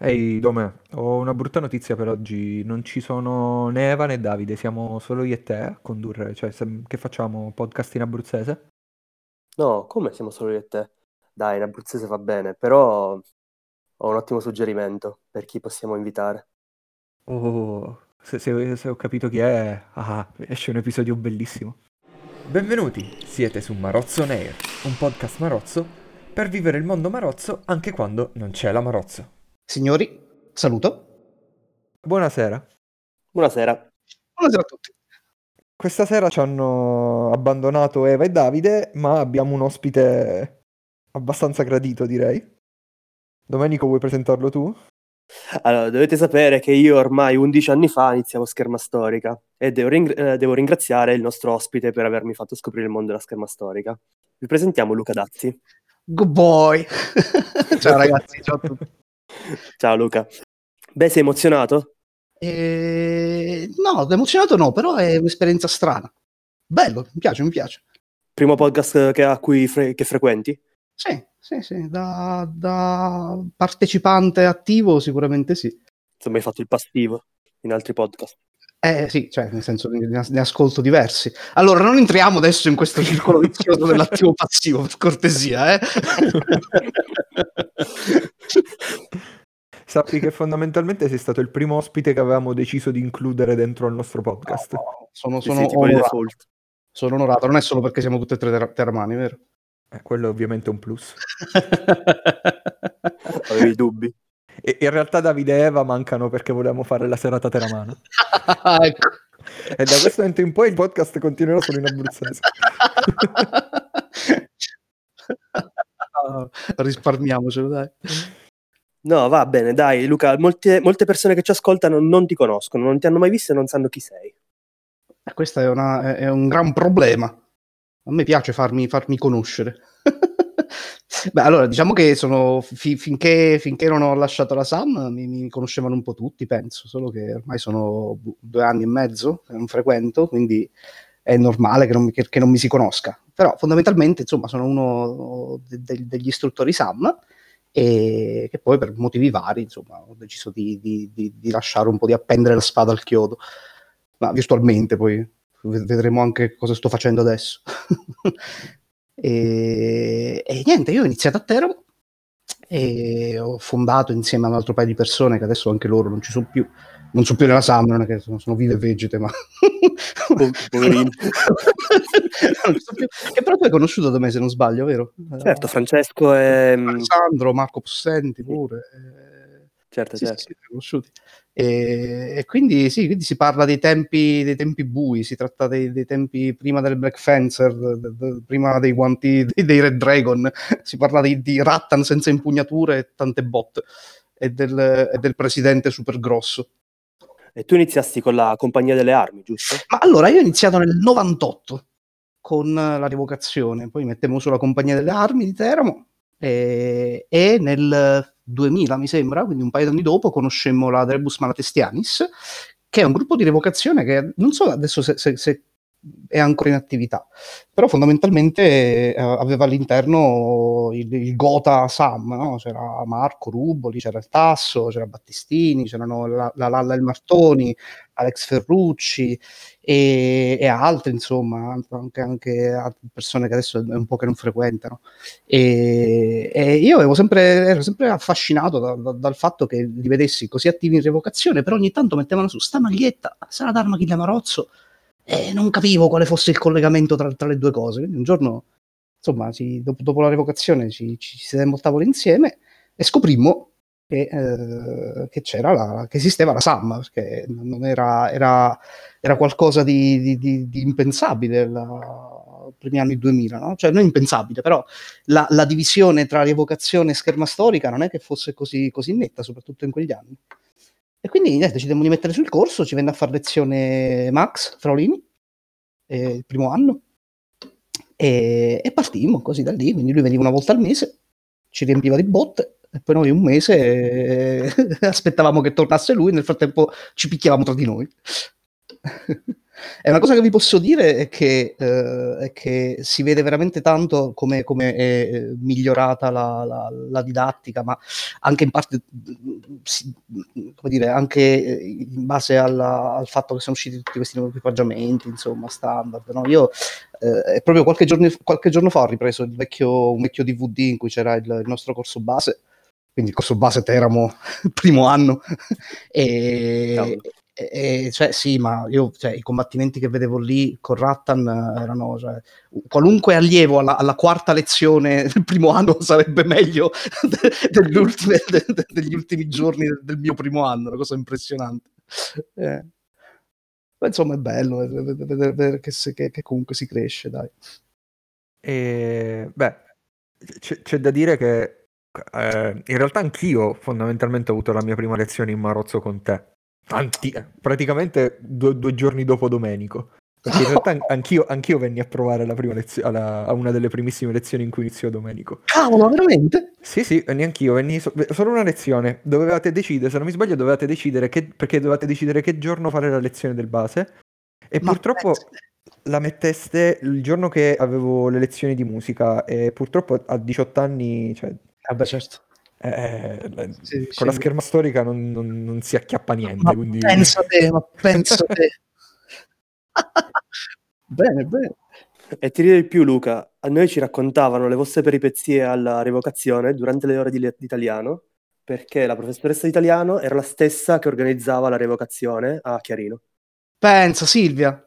Ehi, Dome, ho una brutta notizia per oggi. Non ci sono né Eva né Davide, siamo solo io e te a condurre. Cioè, se- che facciamo? Podcast in abruzzese? No, come siamo solo io e te? Dai, in abruzzese va bene, però ho un ottimo suggerimento per chi possiamo invitare. Oh, se, se- se ho capito chi è, ah, esce un episodio bellissimo. Benvenuti, siete su Marozzo On Air, un podcast marozzo per vivere il mondo marozzo anche quando non c'è la marozzo. Signori, saluto. Buonasera. Buonasera. Buonasera a tutti. Questa sera ci hanno abbandonato Eva e Davide, ma abbiamo un ospite abbastanza gradito, direi. Domenico, vuoi presentarlo tu? Allora, dovete sapere che io ormai 11 anni fa iniziavo Scherma Storica e devo, ring- eh, devo ringraziare il nostro ospite per avermi fatto scoprire il mondo della Scherma Storica. Vi presentiamo Luca Dazzi. Good boy. ciao ragazzi, ciao a tutti. Ciao Luca. Beh, sei emozionato? Eh, no, emozionato no, però è un'esperienza strana. Bello, mi piace, mi piace. Primo podcast che, a cui fre- che frequenti? Sì, sì, sì, da, da partecipante attivo sicuramente sì. Insomma, hai fatto il passivo in altri podcast. Eh sì, cioè, nel senso ne, ne ascolto diversi. Allora, non entriamo adesso in questo circolo vizioso dell'attivo passivo, per cortesia, eh. Sappi che fondamentalmente sei stato il primo ospite che avevamo deciso di includere dentro il nostro podcast. No, sono, Sì, sono sì, onorato, default. sono onorato, non è solo perché siamo tutte e tre ter- terramani, vero? Eh, quello è ovviamente un plus. Avevi dubbi? E in realtà Davide e Eva mancano perché volevamo fare la serata teramana. ecco. E da questo momento in poi il podcast continuerà solo in abruzzese. Risparmiamocelo, dai. No, va bene, dai, Luca. Molte, molte persone che ci ascoltano non ti conoscono, non ti hanno mai visto e non sanno chi sei. Eh, Questo è, una- è un gran problema. A me piace farmi, farmi conoscere. Beh, allora, diciamo che sono, fi- finché, finché non ho lasciato la SAM mi, mi conoscevano un po' tutti, penso, solo che ormai sono bu- due anni e mezzo che non frequento, quindi è normale che non che- che non mi si conosca. Però fondamentalmente, insomma, sono uno de- de- degli istruttori SAM e che poi per motivi vari, insomma, ho deciso di, di- di- di lasciare un po' di appendere la spada al chiodo, ma virtualmente poi vedremo anche cosa sto facendo adesso. e, e niente, io ho iniziato a Teramo e ho fondato insieme a un altro paio di persone che adesso anche loro non ci sono più, non sono più nella SAM, non è che sono, sono vive e vegete, ma Po- poverini. Non ci sono più. che però tu hai conosciuto da me se non sbaglio, vero? Certo, Francesco è... Alessandro, Marco Possenti pure. eh, Certo, sì, certo. sì, sì, conosciuti. E, e quindi sì, quindi si parla dei tempi, dei tempi bui, si tratta dei, dei tempi prima del Black Fencer, de- de- de- prima dei guanti dei, dei Red Dragon, si parla di, di Rattan senza impugnature e tante botte e del, e del presidente super grosso. E tu iniziasti con la compagnia delle armi, giusto? Ma allora io ho iniziato nel 98 con la rivocazione, poi mettemmo sulla compagnia delle armi di Teramo e, e nel 2000 mi sembra, quindi un paio di anni dopo, conoscemmo la Drebus Malatestianis, che è un gruppo di revocazione che non so adesso se, se- se è ancora in attività, però fondamentalmente eh, aveva all'interno il, il Gota Sam, no? c'era Marco Ruboli, c'era il Tasso, c'era Battistini, c'erano la, la Lalla e il Martoni, Alex Ferrucci e, e altri, insomma, anche, anche altre persone che adesso è un po' che non frequentano. E, e io sempre, ero sempre affascinato da- da- dal fatto che li vedessi così attivi in revocazione, però ogni tanto mettevano su sta maglietta, sarà d'arma Chilla Marozzo, e non capivo quale fosse il collegamento tra, tra le due cose. Quindi un giorno, insomma, ci- dopo, dopo la revocazione ci, ci sedemmo a tavola insieme e scoprimmo che, eh, che c'era la, che esisteva la SAM, perché non era, era, era qualcosa di, di- di- di impensabile la- primi anni 2000, no? Cioè non impensabile, però la, la divisione tra rievocazione e scherma storica non è che fosse così, così netta, soprattutto in quegli anni. E quindi niente, decidemmo di mettere sul corso, ci venne a fare lezione Max Fraulini, eh, il primo anno, e, e partimmo così da lì, quindi lui veniva una volta al mese, ci riempiva di botte, e poi noi un mese eh, aspettavamo che tornasse lui, nel frattempo ci picchiavamo tra di noi. E una cosa che vi posso dire è che, eh, è che si vede veramente tanto come, come è eh, migliorata la, la, la, didattica, ma anche in parte, come dire, anche in base alla, al fatto che sono usciti tutti questi nuovi equipaggiamenti, insomma, standard. No? Io eh, proprio qualche giorno, qualche giorno, fa ho ripreso vecchio, un vecchio DVD in cui c'era il, il nostro corso base quindi il corso base Teramo primo anno e, e, cioè, sì, ma io cioè, i combattimenti che vedevo lì con Rattan erano cioè, qualunque allievo alla, alla, quarta lezione del primo anno sarebbe meglio de, degli, ultimi, de, de, degli, ultimi, giorni del mio primo anno, una cosa impressionante. Eh. Ma insomma è bello vedere che, che, che, comunque si cresce, dai. E, beh, c'è, c'è da dire che eh, in realtà anch'io fondamentalmente ho avuto la mia prima lezione in Marozzo con te. Tanti, praticamente due, due giorni dopo Domenico. Perché in realtà anch'io, anch'io venni a provare la prima lezio- alla, a una delle primissime lezioni in cui iniziò Domenico. Cavolo, veramente? Sì, sì, venni anch'io, venni so- solo una lezione. Dovevate decidere, se non mi sbaglio, dovevate decidere che, perché dovevate decidere che giorno fare la lezione del base. E Ma purtroppo penso. la metteste il giorno che avevo le lezioni di musica e purtroppo a 18 anni, cioè... Vabbè, certo eh, sì, con sì. la scherma storica non, non, non, si acchiappa niente. Ma quindi... pensa te, ma pensa te. bene, bene. E ti direi di più, Luca, a noi ci raccontavano le vostre peripezie alla revocazione durante le ore di, di italiano, perché la professoressa di italiano era la stessa che organizzava la revocazione a Chiarino. Pensa, Silvia.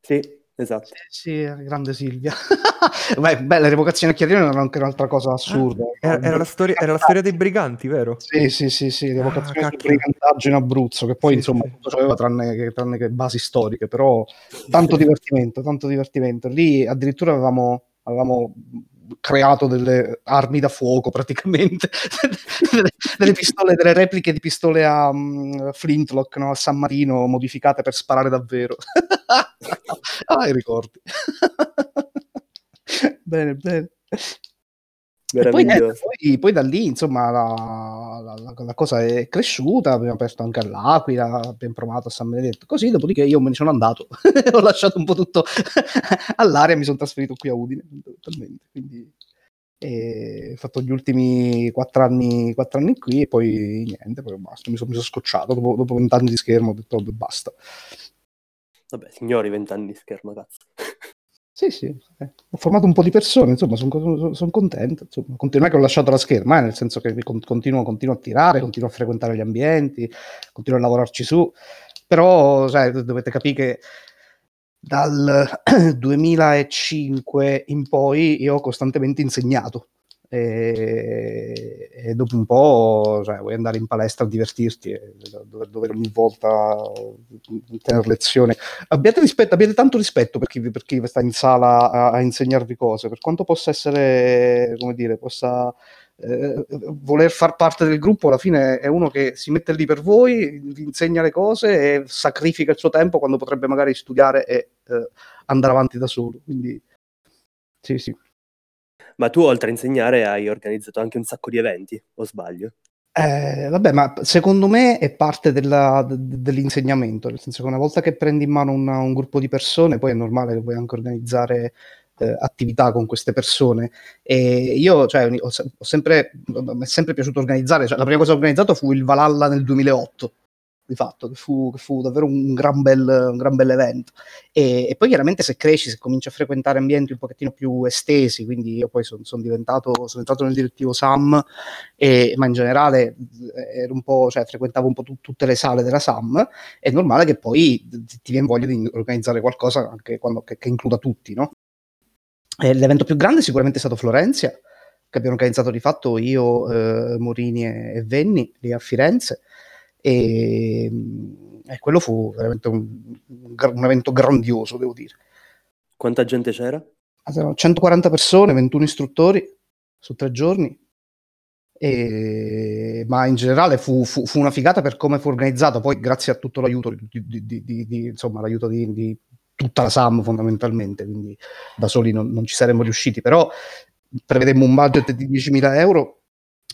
Sì, Esatto. Sì, sì, grande Silvia. beh, beh, le revocazioni a Chiarino erano anche un'altra cosa assurda. Ah, era, era, la storia, era, la storia, dei briganti, vero? Sì, sì, sì, sì, revocazioni ah, del brigantaggio in Abruzzo, che poi sì, insomma sì. tutto aveva tranne che, tranne che basi storiche, però tanto divertimento, tanto divertimento. Lì addirittura avevamo, avevamo creato delle armi da fuoco praticamente, delle, pistole, delle repliche di pistole a um, flintlock no? a San Marino modificate per sparare davvero. ah, i ricordi. bene, bene. Poi, eh, poi, poi, da lì, insomma, la, la, la, cosa è cresciuta, abbiamo aperto anche all'Aquila, abbiamo provato a San Benedetto, così, dopodiché io me ne sono andato, ho lasciato un po' tutto all'aria e mi sono trasferito qui a Udine, totalmente, quindi ho fatto gli ultimi quattro anni, quattro anni qui e poi niente, poi basta, mi sono, mi sono scocciato, dopo vent'anni di schermo ho detto basta. Vabbè, signori, vent'anni di schermo, cazzo. Sì, sì, eh. ho formato un po' di persone, insomma, sono son, contento. Insomma. Non è che ho lasciato la scherma, eh, nel senso che continuo, continuo, a tirare, continuo a frequentare gli ambienti, continuo a lavorarci su, però sai, dovete capire che dal 2005 in poi io ho costantemente insegnato e, e, dopo un po' cioè, vuoi andare in palestra a divertirti e dover, dover ogni volta tenere lezione. Abbiate, rispetto, abbiate tanto rispetto per chi, per chi, sta in sala a, a, insegnarvi cose per quanto possa essere come dire possa eh, voler far parte del gruppo alla fine è uno che si mette lì per voi vi insegna le cose e sacrifica il suo tempo quando potrebbe magari studiare e eh, andare avanti da solo. Quindi sì sì ma tu oltre a insegnare hai organizzato anche un sacco di eventi, o sbaglio? Eh, vabbè, ma secondo me è parte della, de, dell'insegnamento, nel senso che una volta che prendi in mano una, un gruppo di persone, poi è normale che puoi anche organizzare eh, attività con queste persone. E io, cioè, ho, ho sempre, mi è sempre piaciuto organizzare, cioè, la prima cosa che ho organizzato fu il Valhalla nel 2008 di fatto, che fu, che fu davvero un gran bel, un gran bel evento. E, e, poi chiaramente se cresci, se cominci a frequentare ambienti un pochettino più estesi, quindi io poi sono son diventato, son entrato nel direttivo SAM, e, ma in generale eh, ero un po', cioè, frequentavo un po' tu, tutte le sale della SAM, è normale che poi ti viene voglia di organizzare qualcosa anche quando, che, che includa tutti, no? E l'evento più grande sicuramente è stato Florenzia, che abbiamo organizzato di fatto io, eh, Morini e Venni lì a Firenze e, e quello fu veramente un, un, evento grandioso, devo dire. Quanta gente c'era? 140 persone, 21 istruttori su tre giorni. E, ma in generale fu, fu, fu, una figata per come fu organizzato, poi grazie a tutto l'aiuto di, di, di, di insomma, l'aiuto di, tutta la SAM fondamentalmente, quindi da soli non, non ci saremmo riusciti, però prevedemmo un budget di 10.000 euro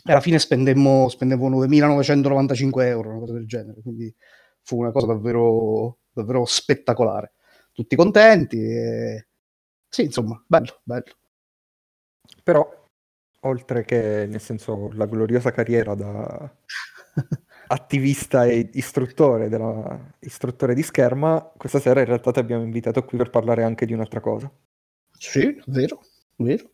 alla fine spendemmo, spendemmo 9.995 euro, una cosa del genere, quindi fu una cosa davvero, davvero spettacolare. tutti contenti. E... Sì, insomma, bello, bello. Però, oltre che, nel senso, la gloriosa carriera da attivista e istruttore, della, istruttore di scherma, questa sera in realtà ti abbiamo invitato qui per parlare anche di un'altra cosa. Sì, vero, vero.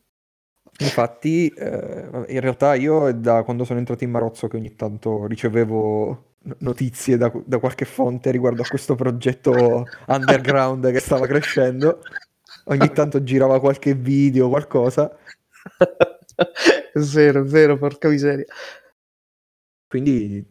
Infatti, eh, in realtà io da quando sono entrato in Marozzo che ogni tanto ricevevo notizie da, da qualche fonte riguardo a questo progetto underground che stava crescendo. Ogni tanto girava qualche video, qualcosa. è vero, è vero, porca miseria. Quindi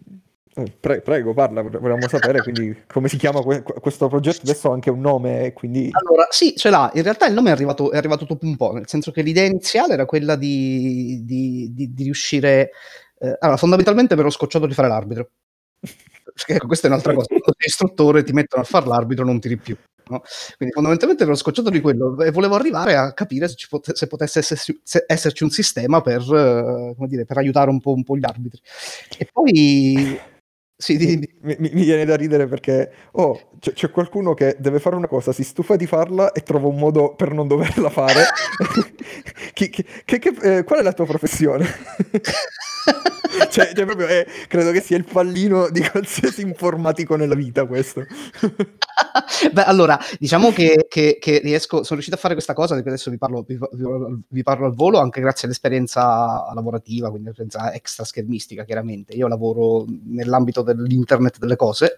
Pre- prego, parla, volevamo sapere quindi come si chiama que- questo progetto, adesso ha anche un nome, quindi... Allora, sì, ce l'ha, in realtà il nome è arrivato, è arrivato dopo un po', nel senso che l'idea iniziale era quella di, di, di, di riuscire... Eh, allora, fondamentalmente mi ero scocciato di fare l'arbitro, ecco, questa è un'altra cosa, quando sei istruttore ti mettono a fare l'arbitro, non tiri più. No? Quindi fondamentalmente ero scocciato di quello e volevo arrivare a capire se, pot- se potesse esserci, se esserci, un sistema per, uh, dire, per aiutare un po', un po', gli arbitri. E poi sì, di, di. Mi, mi, viene da ridere perché oh, c'è, c'è, qualcuno che deve fare una cosa, si stufa di farla e trova un modo per non doverla fare. chi, che, che, eh, qual è la tua professione? cioè, cioè proprio, eh, credo che sia il pallino di qualsiasi informatico nella vita questo. Beh, allora, diciamo che, che, che, riesco, sono riuscito a fare questa cosa, adesso vi parlo, vi, vi parlo, al volo, anche grazie all'esperienza lavorativa, quindi l'esperienza extra schermistica, chiaramente. Io lavoro nell'ambito dell'internet delle cose,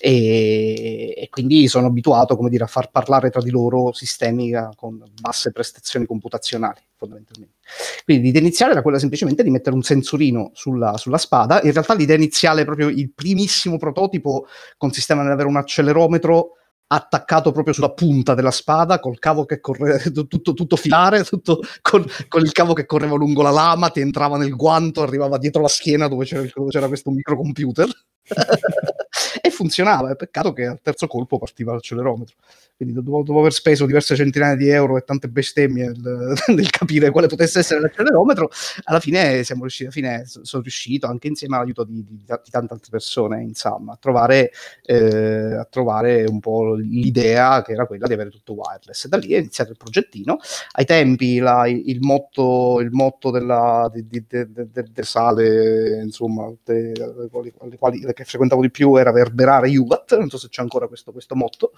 e, e, quindi sono abituato come dire, a far parlare tra di loro sistemi con basse prestazioni computazionali fondamentalmente. Quindi l'idea iniziale era quella semplicemente di mettere un sensorino sulla, sulla spada, in realtà l'idea iniziale, proprio il primissimo prototipo, consisteva nell'avere un accelerometro attaccato proprio sulla punta della spada, col cavo che correva, tutto, tutto filare, tutto con, con, il cavo che correva lungo la lama, ti entrava nel guanto, arrivava dietro la schiena dove c'era, dove c'era questo microcomputer. e funzionava. Peccato che al terzo colpo partiva l'accelerometro. Quindi dopo, dopo aver speso diverse centinaia di euro e tante bestemmie nel, nel, capire quale potesse essere l'accelerometro, alla fine siamo riusciti, alla fine sono riuscito, anche insieme all'aiuto di, di, di tante altre persone, insomma, a trovare, eh, a trovare un po' l'idea che era quella di avere tutto wireless. Da lì è iniziato il progettino. Ai tempi la, il, motto, il motto della, di, di, de, de, de sale, insomma, le quali, quali, che frequentavo di più era verberare Juvat, non so se c'è ancora questo, questo motto,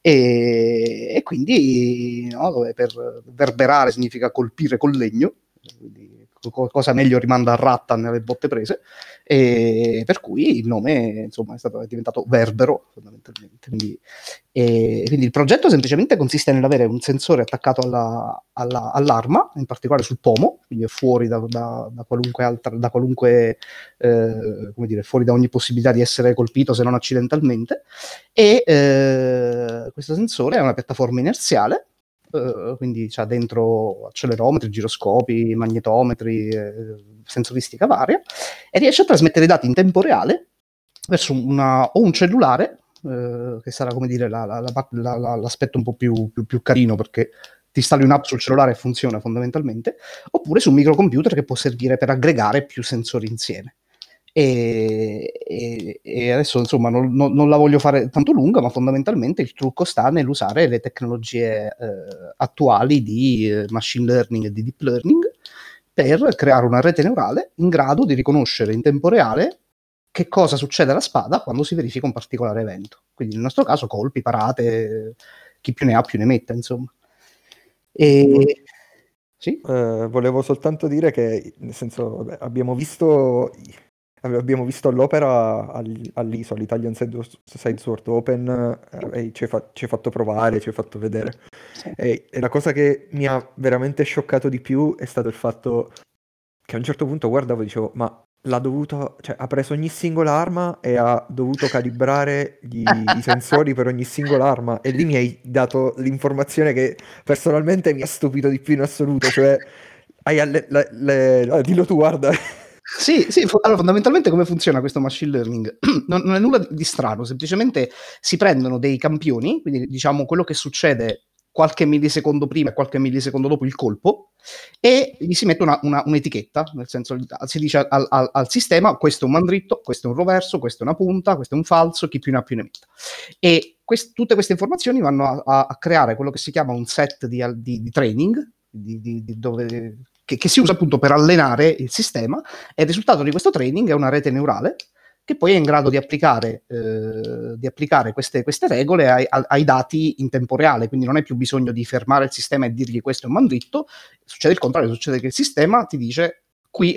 e, e quindi no, per verberare significa colpire col legno, quindi cosa meglio rimanda a Rattan nelle botte prese, e per cui il nome insomma, è, stato, è diventato Verbero fondamentalmente. Quindi, e, quindi, il progetto semplicemente consiste nell'avere un sensore attaccato alla, alla, all'arma, in particolare sul pomo, quindi è fuori da, da, da qualunque altra, da qualunque, eh, come dire, fuori da ogni possibilità di essere colpito se non accidentalmente, e eh, questo sensore è una piattaforma inerziale Uh, quindi c'ha dentro accelerometri, giroscopi, magnetometri, eh, sensoristica varia, e riesce a trasmettere i dati in tempo reale verso una, o un cellulare, uh, che sarà come dire la, la, la, l'aspetto un po' più, più, più carino perché ti installi un'app sul cellulare e funziona fondamentalmente, oppure su un microcomputer che può servire per aggregare più sensori insieme. E, e, e, adesso insomma non, non, non, la voglio fare tanto lunga, ma fondamentalmente il trucco sta nell'usare le tecnologie eh, attuali di eh, machine learning e di deep learning per creare una rete neurale in grado di riconoscere in tempo reale che cosa succede alla spada quando si verifica un particolare evento. Quindi nel nostro caso colpi, parate, chi più ne ha più ne metta, insomma. E... Sì? Uh, volevo soltanto dire che, nel senso, vabbè, abbiamo visto abbiamo visto l'opera all'ISO, all'Italian Side Sword Open, eh, e ci hai, ci hai, fatto provare, ci hai fatto vedere. E, e, la cosa che mi ha veramente scioccato di più è stato il fatto che a un certo punto guardavo e dicevo, ma l'ha dovuto, cioè ha preso ogni singola arma e ha dovuto calibrare gli, i sensori per ogni singola arma. E lì mi hai dato l'informazione che personalmente mi ha stupito di più in assoluto, cioè hai alle, le, le, dillo tu guarda sì, sì, allora fondamentalmente come funziona questo machine learning? non, non, è nulla di strano, semplicemente si prendono dei campioni, quindi diciamo quello che succede qualche millisecondo prima e qualche millisecondo dopo il colpo, e gli si mette una, una, un'etichetta, nel senso si dice al, al, al, sistema questo è un mandritto, questo è un roverso, questo è una punta, questo è un falso, chi più ne ha più ne metta. E quest- tutte queste informazioni vanno a, a, creare quello che si chiama un set di, di, di training, di, dove, che, che, si usa appunto per allenare il sistema e il risultato di questo training è una rete neurale che poi è in grado di applicare, eh, di applicare queste, queste, regole ai, ai, dati in tempo reale, quindi non hai più bisogno di fermare il sistema e dirgli questo è un mandritto, succede il contrario, succede che il sistema ti dice qui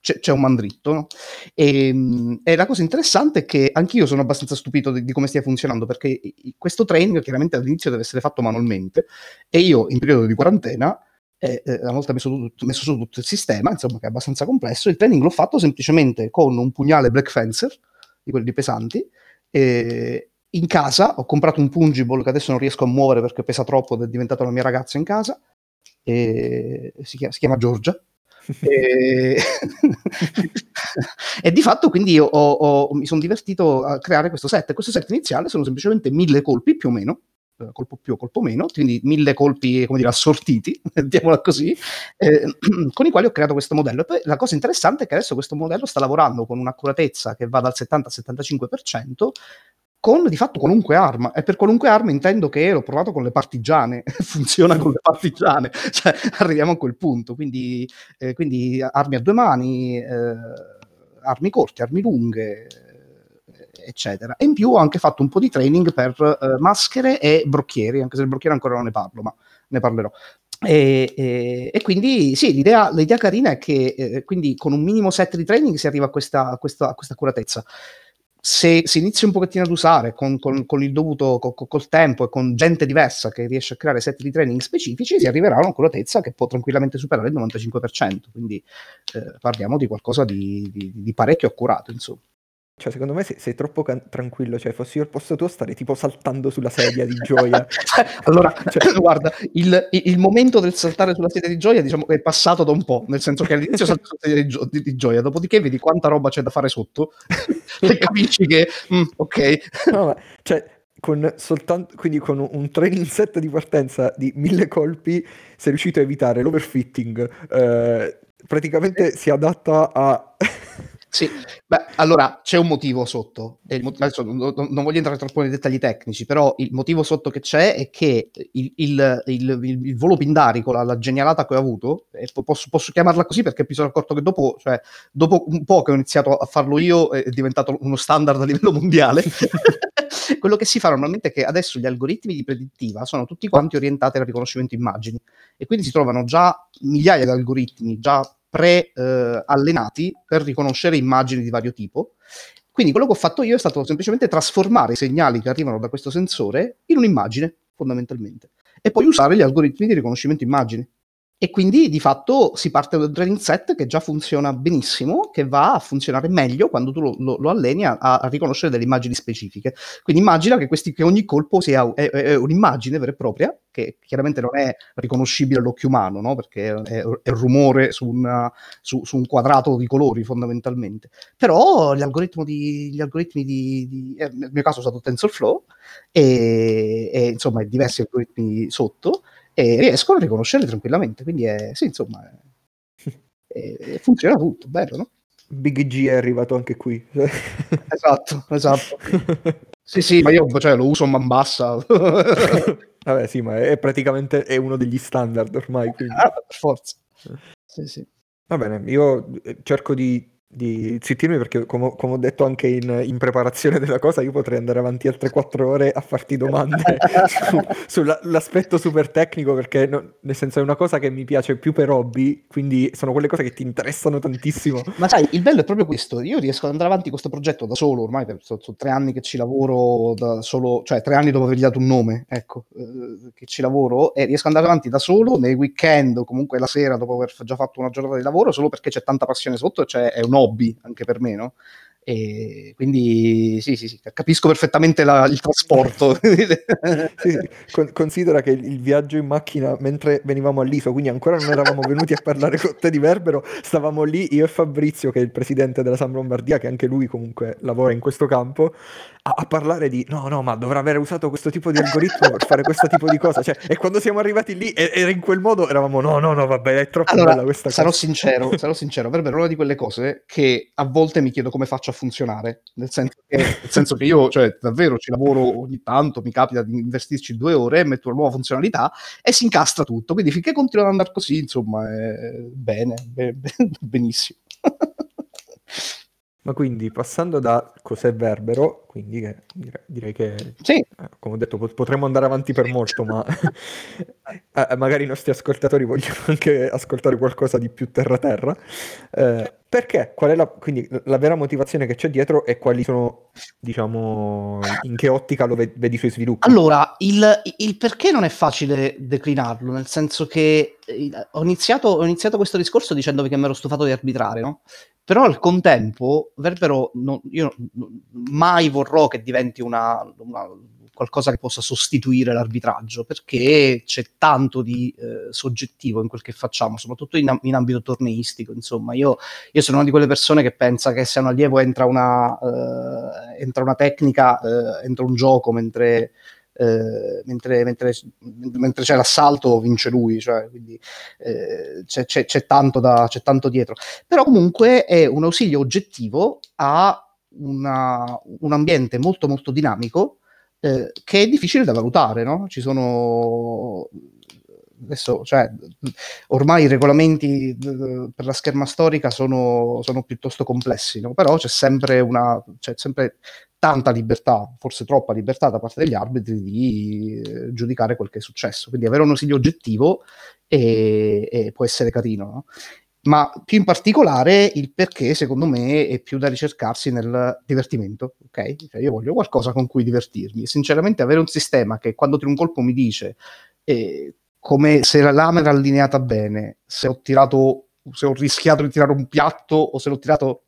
c'è, c'è un mandritto. No? E, ehm, e, la cosa interessante è che anch'io sono abbastanza stupito di, di, come stia funzionando, perché questo training chiaramente all'inizio deve essere fatto manualmente e io in periodo di quarantena e una volta messo, tutto, messo, su tutto il sistema, insomma, che è abbastanza complesso, il training l'ho fatto semplicemente con un pugnale Black Fencer, di quelli pesanti, e in casa ho comprato un pungible che adesso non riesco a muovere perché pesa troppo ed è diventata la mia ragazza in casa, e si chiama, si chiama Giorgia. e... di fatto quindi ho, ho, mi sono divertito a creare questo set. Questo set iniziale sono semplicemente mille colpi più o meno, colpo più o colpo meno, quindi mille colpi, come dire, assortiti, mettiamola così, eh, con i quali ho creato questo modello. E poi la cosa interessante è che adesso questo modello sta lavorando con un'accuratezza che va dal 70 al 75%, con di fatto qualunque arma. E per qualunque arma intendo che l'ho provato con le partigiane, funziona con le partigiane, cioè arriviamo a quel punto. Quindi, eh, quindi armi a due mani, eh, armi corte, armi lunghe eccetera. E in più ho anche fatto un po' di training per uh, maschere e brocchieri, anche se il brocchiere ancora non ne parlo, ma ne parlerò. E, e, e, quindi sì, l'idea, l'idea carina è che eh, quindi con un minimo set di training si arriva a questa, a questa, a questa accuratezza. Se si inizia un pochettino ad usare con, con, con il dovuto, con, col tempo e con gente diversa che riesce a creare set di training specifici, si arriverà a un'accuratezza che può tranquillamente superare il 95%. Quindi eh, parliamo di qualcosa di, di, di parecchio accurato, insomma. Cioè, secondo me sei, sei troppo can- tranquillo. Cioè, fossi io al posto tuo, starei tipo saltando sulla sedia di gioia. allora, cioè, guarda, il, il, momento del saltare sulla sedia di gioia, diciamo, è passato da un po'. Nel senso che all'inizio salto sulla sedia di, gio- di, di, gioia, dopodiché vedi quanta roba c'è da fare sotto e capisci che, mm, ok. No, ma, cioè, con soltanto, quindi con un training set di partenza di mille colpi, sei riuscito a evitare l'overfitting. Eh, praticamente si adatta a sì, beh, allora c'è un motivo sotto. Mot- adesso non, non, voglio entrare troppo nei dettagli tecnici, però il motivo sotto che c'è è che il, il, il, il volo pindarico, la, la, genialata che ho avuto, posso, posso, chiamarla così perché mi sono accorto che dopo, cioè, dopo un po' che ho iniziato a farlo io, è diventato uno standard a livello mondiale. Quello che si fa normalmente è che adesso gli algoritmi di predittiva sono tutti quanti orientati al riconoscimento immagini e quindi si trovano già migliaia di algoritmi già pre-allenati eh, per riconoscere immagini di vario tipo. Quindi quello che ho fatto io è stato semplicemente trasformare i segnali che arrivano da questo sensore in un'immagine, fondamentalmente, e poi usare gli algoritmi di riconoscimento immagini. E quindi di fatto si parte da un training set che già funziona benissimo, che va a funzionare meglio quando tu lo, lo, lo alleni a, a, riconoscere delle immagini specifiche. Quindi immagina che, questi, che ogni colpo sia è, è un'immagine vera e propria, che chiaramente non è riconoscibile all'occhio umano, no? perché è, è rumore su, una, su, su, un quadrato di colori fondamentalmente. Però gli algoritmi di, gli algoritmi di, di eh, nel mio caso ho usato TensorFlow e, e insomma diversi algoritmi sotto e riescono a riconoscerli tranquillamente. Quindi è, sì, insomma, è, è, funziona tutto, bello, no? Big G è arrivato anche qui. esatto, esatto. sì, sì, ma io cioè, lo uso a man bassa. Vabbè, sì, ma è praticamente è uno degli standard ormai. Quindi. Ah, per forza. Sì, sì. Va bene, io cerco di di zittirmi perché come, come, ho detto anche in, in, preparazione della cosa io potrei andare avanti altre quattro ore a farti domande su, sull'aspetto super tecnico perché no, nel senso è una cosa che mi piace più per hobby quindi sono quelle cose che ti interessano tantissimo. Ma sai il bello è proprio questo io riesco ad andare avanti con questo progetto da solo ormai sono, sono tre anni che ci lavoro da solo cioè tre anni dopo avergli dato un nome ecco eh, che ci lavoro e riesco ad andare avanti da solo nei weekend o comunque la sera dopo aver già fatto una giornata di lavoro solo perché c'è tanta passione sotto e cioè è un hobby anche per me, no? E quindi sì, sì, sì, capisco perfettamente la, il trasporto. sì, con, considera che il viaggio in macchina mentre venivamo all'ISO, quindi ancora non eravamo venuti a parlare con te di Verbero, stavamo lì io e Fabrizio, che è il presidente della Sam Lombardia, che anche lui comunque lavora in questo campo, a, a, parlare di no, no, ma dovrà aver usato questo tipo di algoritmo per fare questo tipo di cosa. Cioè, e quando siamo arrivati lì, era in quel modo, eravamo no, no, no, vabbè, è troppo allora, bella questa sarò cosa. Sincero, sarò sincero, Verbero è una di quelle cose che a volte mi chiedo come faccio a funzionare, nel senso che, nel senso che io cioè, davvero ci lavoro ogni tanto, mi capita di investirci due ore, metto una nuova funzionalità e si incastra tutto, quindi finché continua ad andare così, insomma, è bene, be- benissimo. Ma quindi passando da cos'è Verbero, quindi che, direi, che, sì. eh, come ho detto, potremmo andare avanti per molto, ma eh, magari i nostri ascoltatori vogliono anche ascoltare qualcosa di più terra-terra. Eh, perché? Qual è la, quindi, la vera motivazione che c'è dietro e quali sono, diciamo, in che ottica lo vedi i suoi sviluppi? Allora, il, il, perché non è facile declinarlo, nel senso che ho iniziato, ho iniziato questo discorso dicendovi che mi ero stufato di arbitrare, no? Però al contempo, Verbero, non, io mai vorrò che diventi una, una, qualcosa che possa sostituire l'arbitraggio, perché c'è tanto di eh, soggettivo in quel che facciamo, soprattutto in, in ambito torneistico. Insomma, io, io, sono una di quelle persone che pensa che se un allievo entra una, eh, entra una tecnica, eh, entra un gioco mentre eh, mentre, mentre, mentre, c'è l'assalto vince lui, cioè, quindi eh, c'è, c'è, c'è, tanto da, c'è tanto dietro. Però comunque è un ausilio oggettivo a una, un ambiente molto molto dinamico eh, che è difficile da valutare, no? Ci sono adesso, cioè, ormai i regolamenti per la scherma storica sono, sono piuttosto complessi, no? però c'è sempre, una, c'è sempre tanta libertà, forse troppa libertà da parte degli arbitri di eh, giudicare quel che è successo. Quindi avere un ausilio oggettivo e, e può essere carino. No? Ma più in particolare il perché secondo me è più da ricercarsi nel divertimento, ok? Cioè io voglio qualcosa con cui divertirmi. Sinceramente avere un sistema che quando tiro un colpo mi dice eh, come se la lama era allineata bene, se ho tirato, se ho rischiato di tirare un piatto o se l'ho tirato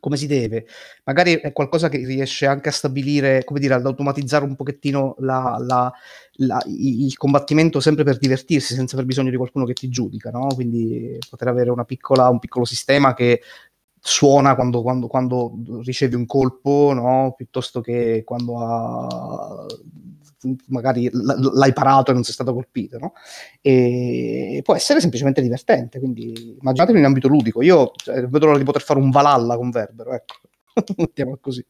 come si deve. Magari è qualcosa che riesce anche a stabilire, come dire, ad automatizzare un pochettino la, la, la, il combattimento sempre per divertirsi, senza aver bisogno di qualcuno che ti giudica, no? Quindi poter avere piccola, un piccolo sistema che suona quando, quando, quando ricevi un colpo, no? piuttosto che quando ha magari l'hai parato e non sei stato colpito, no? E può essere semplicemente divertente, quindi immaginatelo in ambito ludico. Io cioè, vedo l'ora di poter fare un Valhalla con Verbero, ecco. Mettiamola così.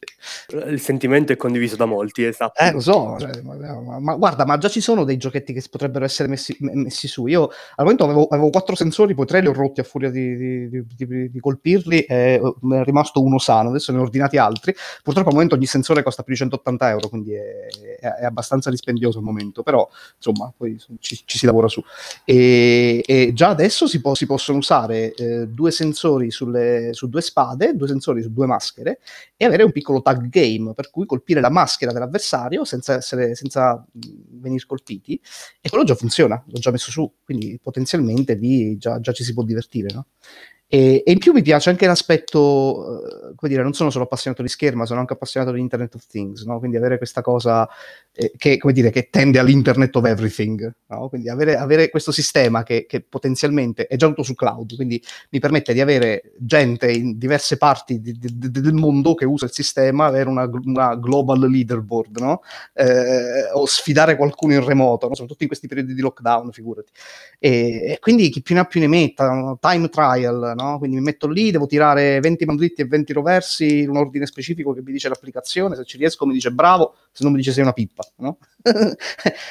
Il sentimento è condiviso da molti, esatto. Eh, lo so, cioè, ma, ma, guarda, ma già ci sono dei giochetti che potrebbero essere messi, messi su. Io al momento avevo, avevo, quattro sensori, poi tre li ho rotti a furia di, di, di, di colpirli e mi è rimasto uno sano, adesso ne ho ordinati altri. Purtroppo al momento ogni sensore costa più di 180 euro, quindi è, è, è abbastanza dispendioso al momento, però insomma, poi ci, ci si lavora su. E, e già adesso si, po- si possono usare eh, due sensori sulle, su due spade, due sensori su due maschere e avere un piccolo tag game, per cui colpire la maschera dell'avversario senza, essere, senza venire colpiti, e quello già funziona, l'ho già messo su, quindi potenzialmente lì già, già ci si può divertire, no? E, e, in più mi piace anche l'aspetto, uh, come dire, non sono solo appassionato di scherma, sono anche appassionato di Internet of Things, no? quindi avere questa cosa eh, che, come dire, che tende all'Internet of Everything, no? quindi avere, avere, questo sistema che, che, potenzialmente è già tutto su cloud, quindi mi permette di avere gente in diverse parti di, di, del mondo che usa il sistema, avere una, una global leaderboard, no? eh, o sfidare qualcuno in remoto, soprattutto in questi periodi di lockdown, figurati. E, e quindi chi più ne ha più ne metta, time trial, no? Quindi mi metto lì, devo tirare 20 mandritti e 20 roversi in un ordine specifico che mi dice l'applicazione, se ci riesco mi dice bravo, se non mi dice sei una pippa, no?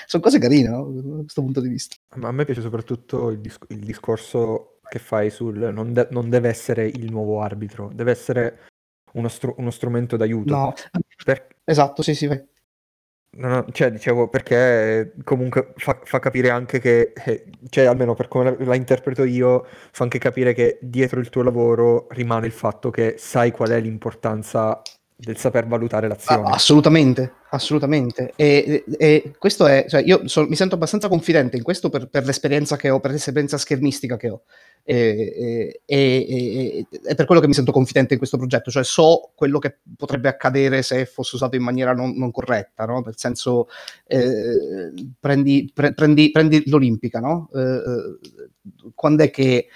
Sono cose carine, no? Da questo punto di vista. Ma a me piace soprattutto il, dis- il discorso che fai sul non, de- non, deve essere il nuovo arbitro, deve essere uno, str- uno strumento d'aiuto. No, per... esatto, sì, sì, vai. No, cioè, dicevo, perché comunque fa, fa capire anche che, eh, cioè, almeno per come la, la, interpreto io, fa anche capire che dietro il tuo lavoro rimane il fatto che sai qual è l'importanza del saper valutare l'azione. Ah, assolutamente, assolutamente. E, e questo è, cioè, io so, mi sento abbastanza confidente in questo per, per, l'esperienza che ho, per l'esperienza schermistica che ho. E, e, e, per quello che mi sento confidente in questo progetto, cioè so quello che potrebbe accadere se fosse usato in maniera non, non corretta, no? nel senso eh, prendi, pre, prendi, prendi, l'Olimpica, no? eh, eh quando è che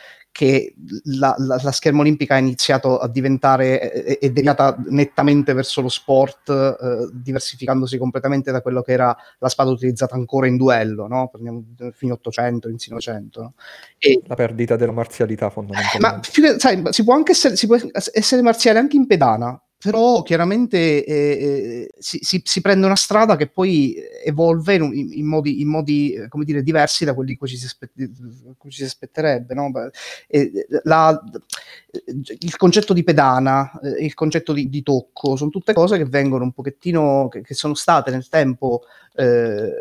che la, la, la, scherma olimpica ha iniziato a diventare, è, è deviata nettamente verso lo sport, eh, diversificandosi completamente da quello che era la spada utilizzata ancora in duello, no? Prendiamo fino 800, inizio 900. No? E, la perdita della marzialità fondamentalmente. Ma sai, si può anche essere, si può essere marziale anche in pedana, però chiaramente eh, eh, si, si, si, prende una strada che poi evolve in, in, modi, in modi, come dire, diversi da quelli cui ci si, aspetti, cui ci si aspetterebbe. No? La, il concetto di pedana, eh, il concetto di, di, tocco, sono tutte cose che vengono un pochettino, che, che sono state nel tempo eh,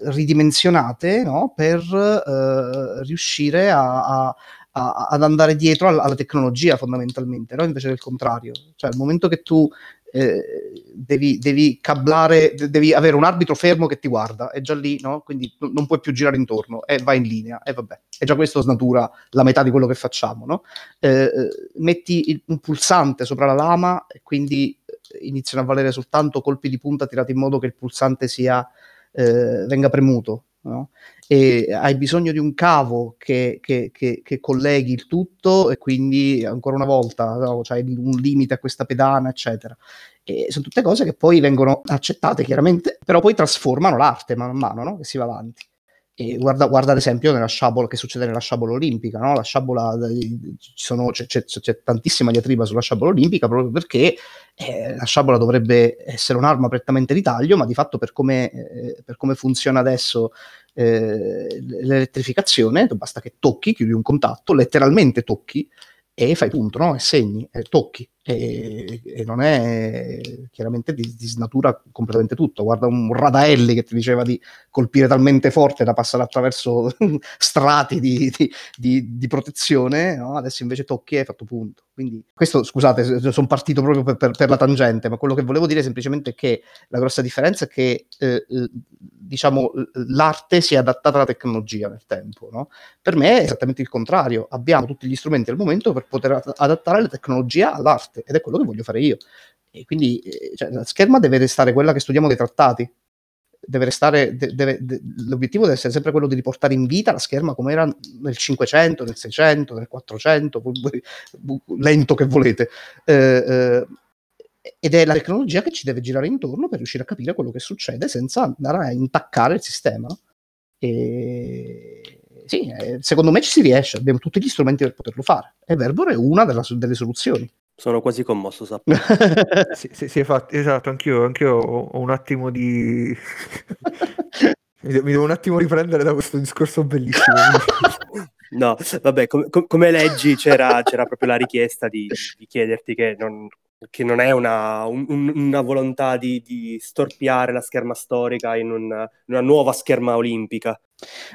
ridimensionate no? per eh, riuscire a, a a, ad andare dietro alla, alla tecnologia fondamentalmente, no? invece del contrario. Cioè, al momento che tu eh, devi, devi, cablare, devi avere un arbitro fermo che ti guarda, è già lì, no? quindi n- non puoi più girare intorno e vai in linea, e vabbè, è già questo snatura la metà di quello che facciamo. No? Eh, eh metti il, un pulsante sopra la lama e quindi eh, iniziano a valere soltanto colpi di punta tirati in modo che il pulsante sia, eh, venga premuto. No? E hai bisogno di un cavo che, che, che, che, colleghi il tutto e quindi ancora una volta no, c'hai un limite a questa pedana, eccetera. E sono tutte cose che poi vengono accettate chiaramente, però poi trasformano l'arte mano a mano no? che si va avanti. E guarda, guarda, ad esempio nella sciabola che succede nella sciabola olimpica, no? la sciabola, sono, c'è, c'è, c'è, tantissima diatriba sulla sciabola olimpica proprio perché eh, la sciabola dovrebbe essere un'arma prettamente di taglio, ma di fatto per come, eh, per come funziona adesso eh, l'elettrificazione, basta che tocchi, chiudi un contatto, letteralmente tocchi e fai punto, no? e segni, tocchi e, e, non è chiaramente di, di, snatura completamente tutto. Guarda un Radaelli che ti diceva di colpire talmente forte da passare attraverso strati di, di, di protezione, no? adesso invece tocchi e hai fatto punto. Quindi questo, scusate, sono partito proprio per, per, per, la tangente, ma quello che volevo dire semplicemente è che la grossa differenza è che eh, diciamo l'arte si è adattata alla tecnologia nel tempo. No? Per me è esattamente il contrario, abbiamo tutti gli strumenti al momento per poter adattare la tecnologia all'arte parte ed è quello che voglio fare io. E quindi eh, cioè, la scherma deve restare quella che studiamo dei trattati. Deve restare, de- deve, de- l'obiettivo deve essere sempre quello di riportare in vita la scherma come era nel 500, nel 600, nel 400, lento che volete. Eh, eh, ed è la tecnologia che ci deve girare intorno per riuscire a capire quello che succede senza andare a intaccare il sistema. E sì, eh, secondo me ci si riesce, abbiamo tutti gli strumenti per poterlo fare. E Verbor è una della, delle soluzioni. Sono quasi commosso, sappi. sì, sì, sì, infatti, esatto, anch'io, anch'io ho, ho un attimo di... mi, devo un attimo riprendere da questo discorso bellissimo. no, vabbè, com- com- come leggi c'era, c'era, proprio la richiesta di, di chiederti che non, che non è una, un, una volontà di, di, storpiare la scherma storica in, un, in una nuova scherma olimpica.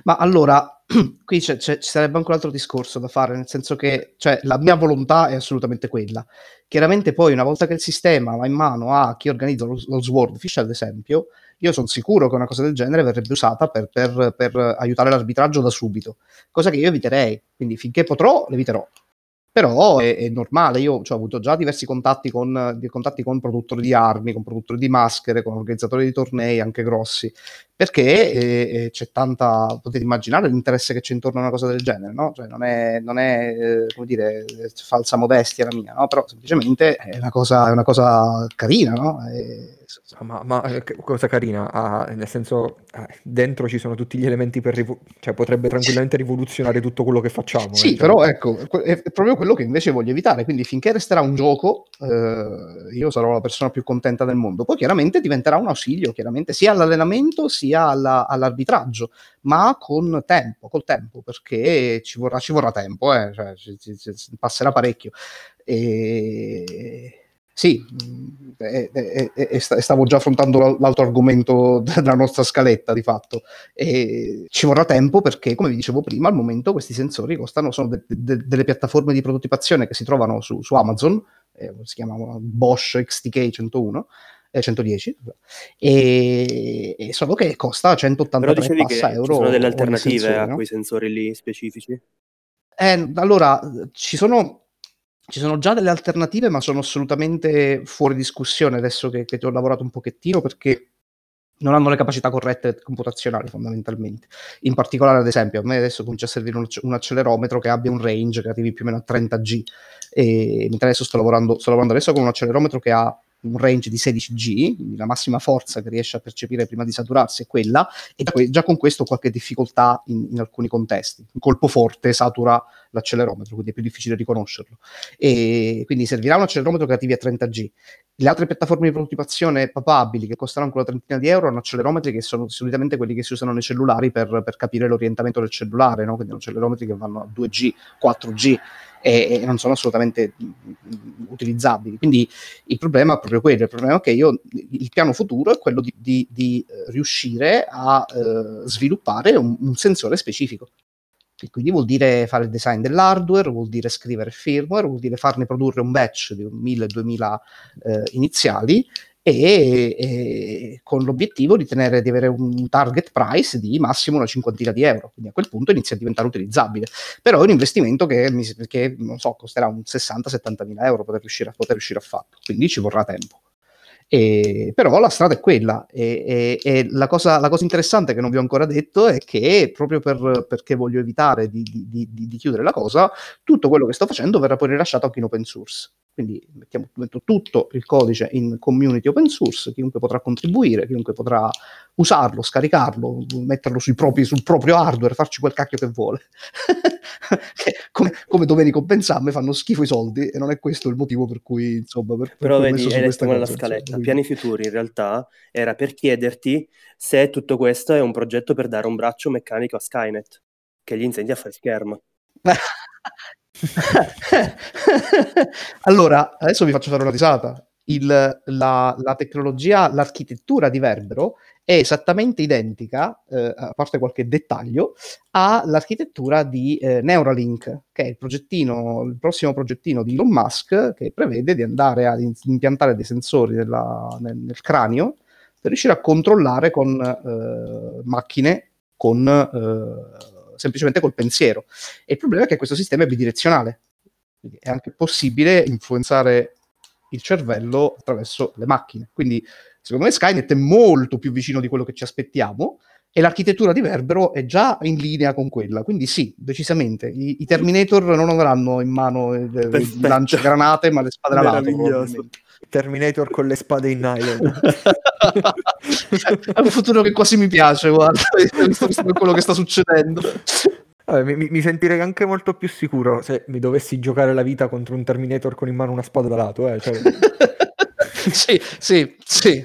Ma allora, qui c'è, c'è, ci sarebbe anche un altro discorso da fare, nel senso che cioè, la mia volontà è assolutamente quella. Chiaramente poi una volta che il sistema va in mano a chi organizza lo, lo Swordfish, ad esempio, io sono sicuro che una cosa del genere verrebbe usata per, per, per aiutare l'arbitraggio da subito, cosa che io eviterei, quindi finché potrò l'eviterò. Però è, è normale, io cioè, ho avuto già diversi contatti con, contatti con produttori di armi, con produttori di maschere, con organizzatori di tornei anche grossi, perché eh, eh, c'è tanta, potete immaginare l'interesse che c'è intorno a una cosa del genere, no? Cioè non è, non è eh, come dire, falsa modestia la mia, no? Però semplicemente è una cosa, è una cosa carina, no? È, ma, ma, eh, cosa carina, ah, nel senso, eh, dentro ci sono tutti gli elementi per rivo- cioè potrebbe tranquillamente rivoluzionare tutto quello che facciamo. Sì, eh, però ecco, è proprio quello che invece voglio evitare, quindi finché resterà un gioco, eh, io sarò la persona più contenta del mondo, poi chiaramente diventerà un ausilio, chiaramente, sia all'allenamento sia alla, all'arbitraggio, ma con tempo, col tempo, perché ci vorrà, ci vorrà tempo, eh, cioè, ci, ci, ci passerà parecchio. E sì, e, e, e, stavo già affrontando l'altro argomento della nostra scaletta di fatto. E ci vorrà tempo perché, come vi dicevo prima, al momento questi sensori costano, sono de, de, delle piattaforme di prototipazione che si trovano su, su Amazon, eh, si chiamano Bosch XTK 101. Eh, 110 e, e solo che costa 183 euro. Ci sono delle alternative a no? quei sensori lì specifici? Eh, allora, ci sono ci sono già delle alternative, ma sono assolutamente fuori discussione adesso che, che ho lavorato un pochettino perché non hanno le capacità corrette computazionali fondamentalmente. In particolare, ad esempio, a me adesso comincia a servire un, un accelerometro che abbia un range che arrivi più o meno a 30G, e mentre adesso sto lavorando, sto lavorando adesso con un accelerometro che ha un range di 16G, quindi la massima forza che riesce a percepire prima di saturarsi è quella, e già, con questo qualche difficoltà in, in, alcuni contesti. Un colpo forte satura l'accelerometro, quindi è più difficile riconoscerlo. E quindi servirà un accelerometro che attivi a 30G. Le altre piattaforme di prototipazione papabili che costano anche una trentina di euro hanno accelerometri che sono solitamente quelli che si usano nei cellulari per, per capire l'orientamento del cellulare, no? quindi accelerometri che vanno a 2G, 4G e, e non sono assolutamente utilizzabili. Quindi il problema è proprio quello, il problema è che io, il piano futuro è quello di, di, di eh, riuscire a uh, sviluppare un, un sensore specifico. E quindi vuol dire fare il design dell'hardware, vuol dire scrivere firmware, vuol dire farne produrre un batch di 1000-2000 eh, iniziali e, e, con l'obiettivo di, tenere, di avere un target price di massimo una cinquantina di euro. Quindi a quel punto inizia a diventare utilizzabile. Però è un investimento che, che non so, costerà un 60-70 mila euro poter riuscire, a, poter riuscire a farlo. Quindi ci vorrà tempo. E, però la strada è quella e, e, e la, cosa, la, cosa, interessante che non vi ho ancora detto è che proprio per, perché voglio evitare di, di, di, di, chiudere la cosa, tutto quello che sto facendo verrà poi rilasciato anche in open source. Quindi mettiamo, metto tutto il codice in community open source, chiunque potrà contribuire, chiunque potrà usarlo, scaricarlo, metterlo propri, sul proprio hardware, farci quel cacchio che vuole. come, come Domenico a me fanno schifo i soldi e non è questo il motivo per cui, insomma, per, Però per vedi, hai detto nella scaletta, insomma, piani futuri in realtà era per chiederti se tutto questo è un progetto per dare un braccio meccanico a Skynet, che gli insegni a fare schermo. allora, adesso vi faccio fare una risata. Il, la, la, tecnologia, l'architettura di Verbero è esattamente identica, eh, a parte qualche dettaglio, all'architettura di eh, Neuralink, che è il il prossimo progettino di Elon Musk che prevede di andare ad impiantare dei sensori nella, nel, nel, cranio per riuscire a controllare con eh, macchine con eh, semplicemente col pensiero. E il problema è che questo sistema è bidirezionale, quindi è anche possibile influenzare il cervello attraverso le macchine. Quindi secondo me Skynet è molto più vicino di quello che ci aspettiamo e l'architettura di Verbero è già in linea con quella. Quindi sì, decisamente, i, i Terminator non avranno in mano le, le lanciagranate, ma le spade da lato. Terminator con le spade in nylon. è un futuro che quasi mi piace, guarda, visto quello che sta succedendo. Vabbè, mi, mi, sentirei anche molto più sicuro se mi dovessi giocare la vita contro un Terminator con in mano una spada da lato. Eh, cioè... sì, sì, sì.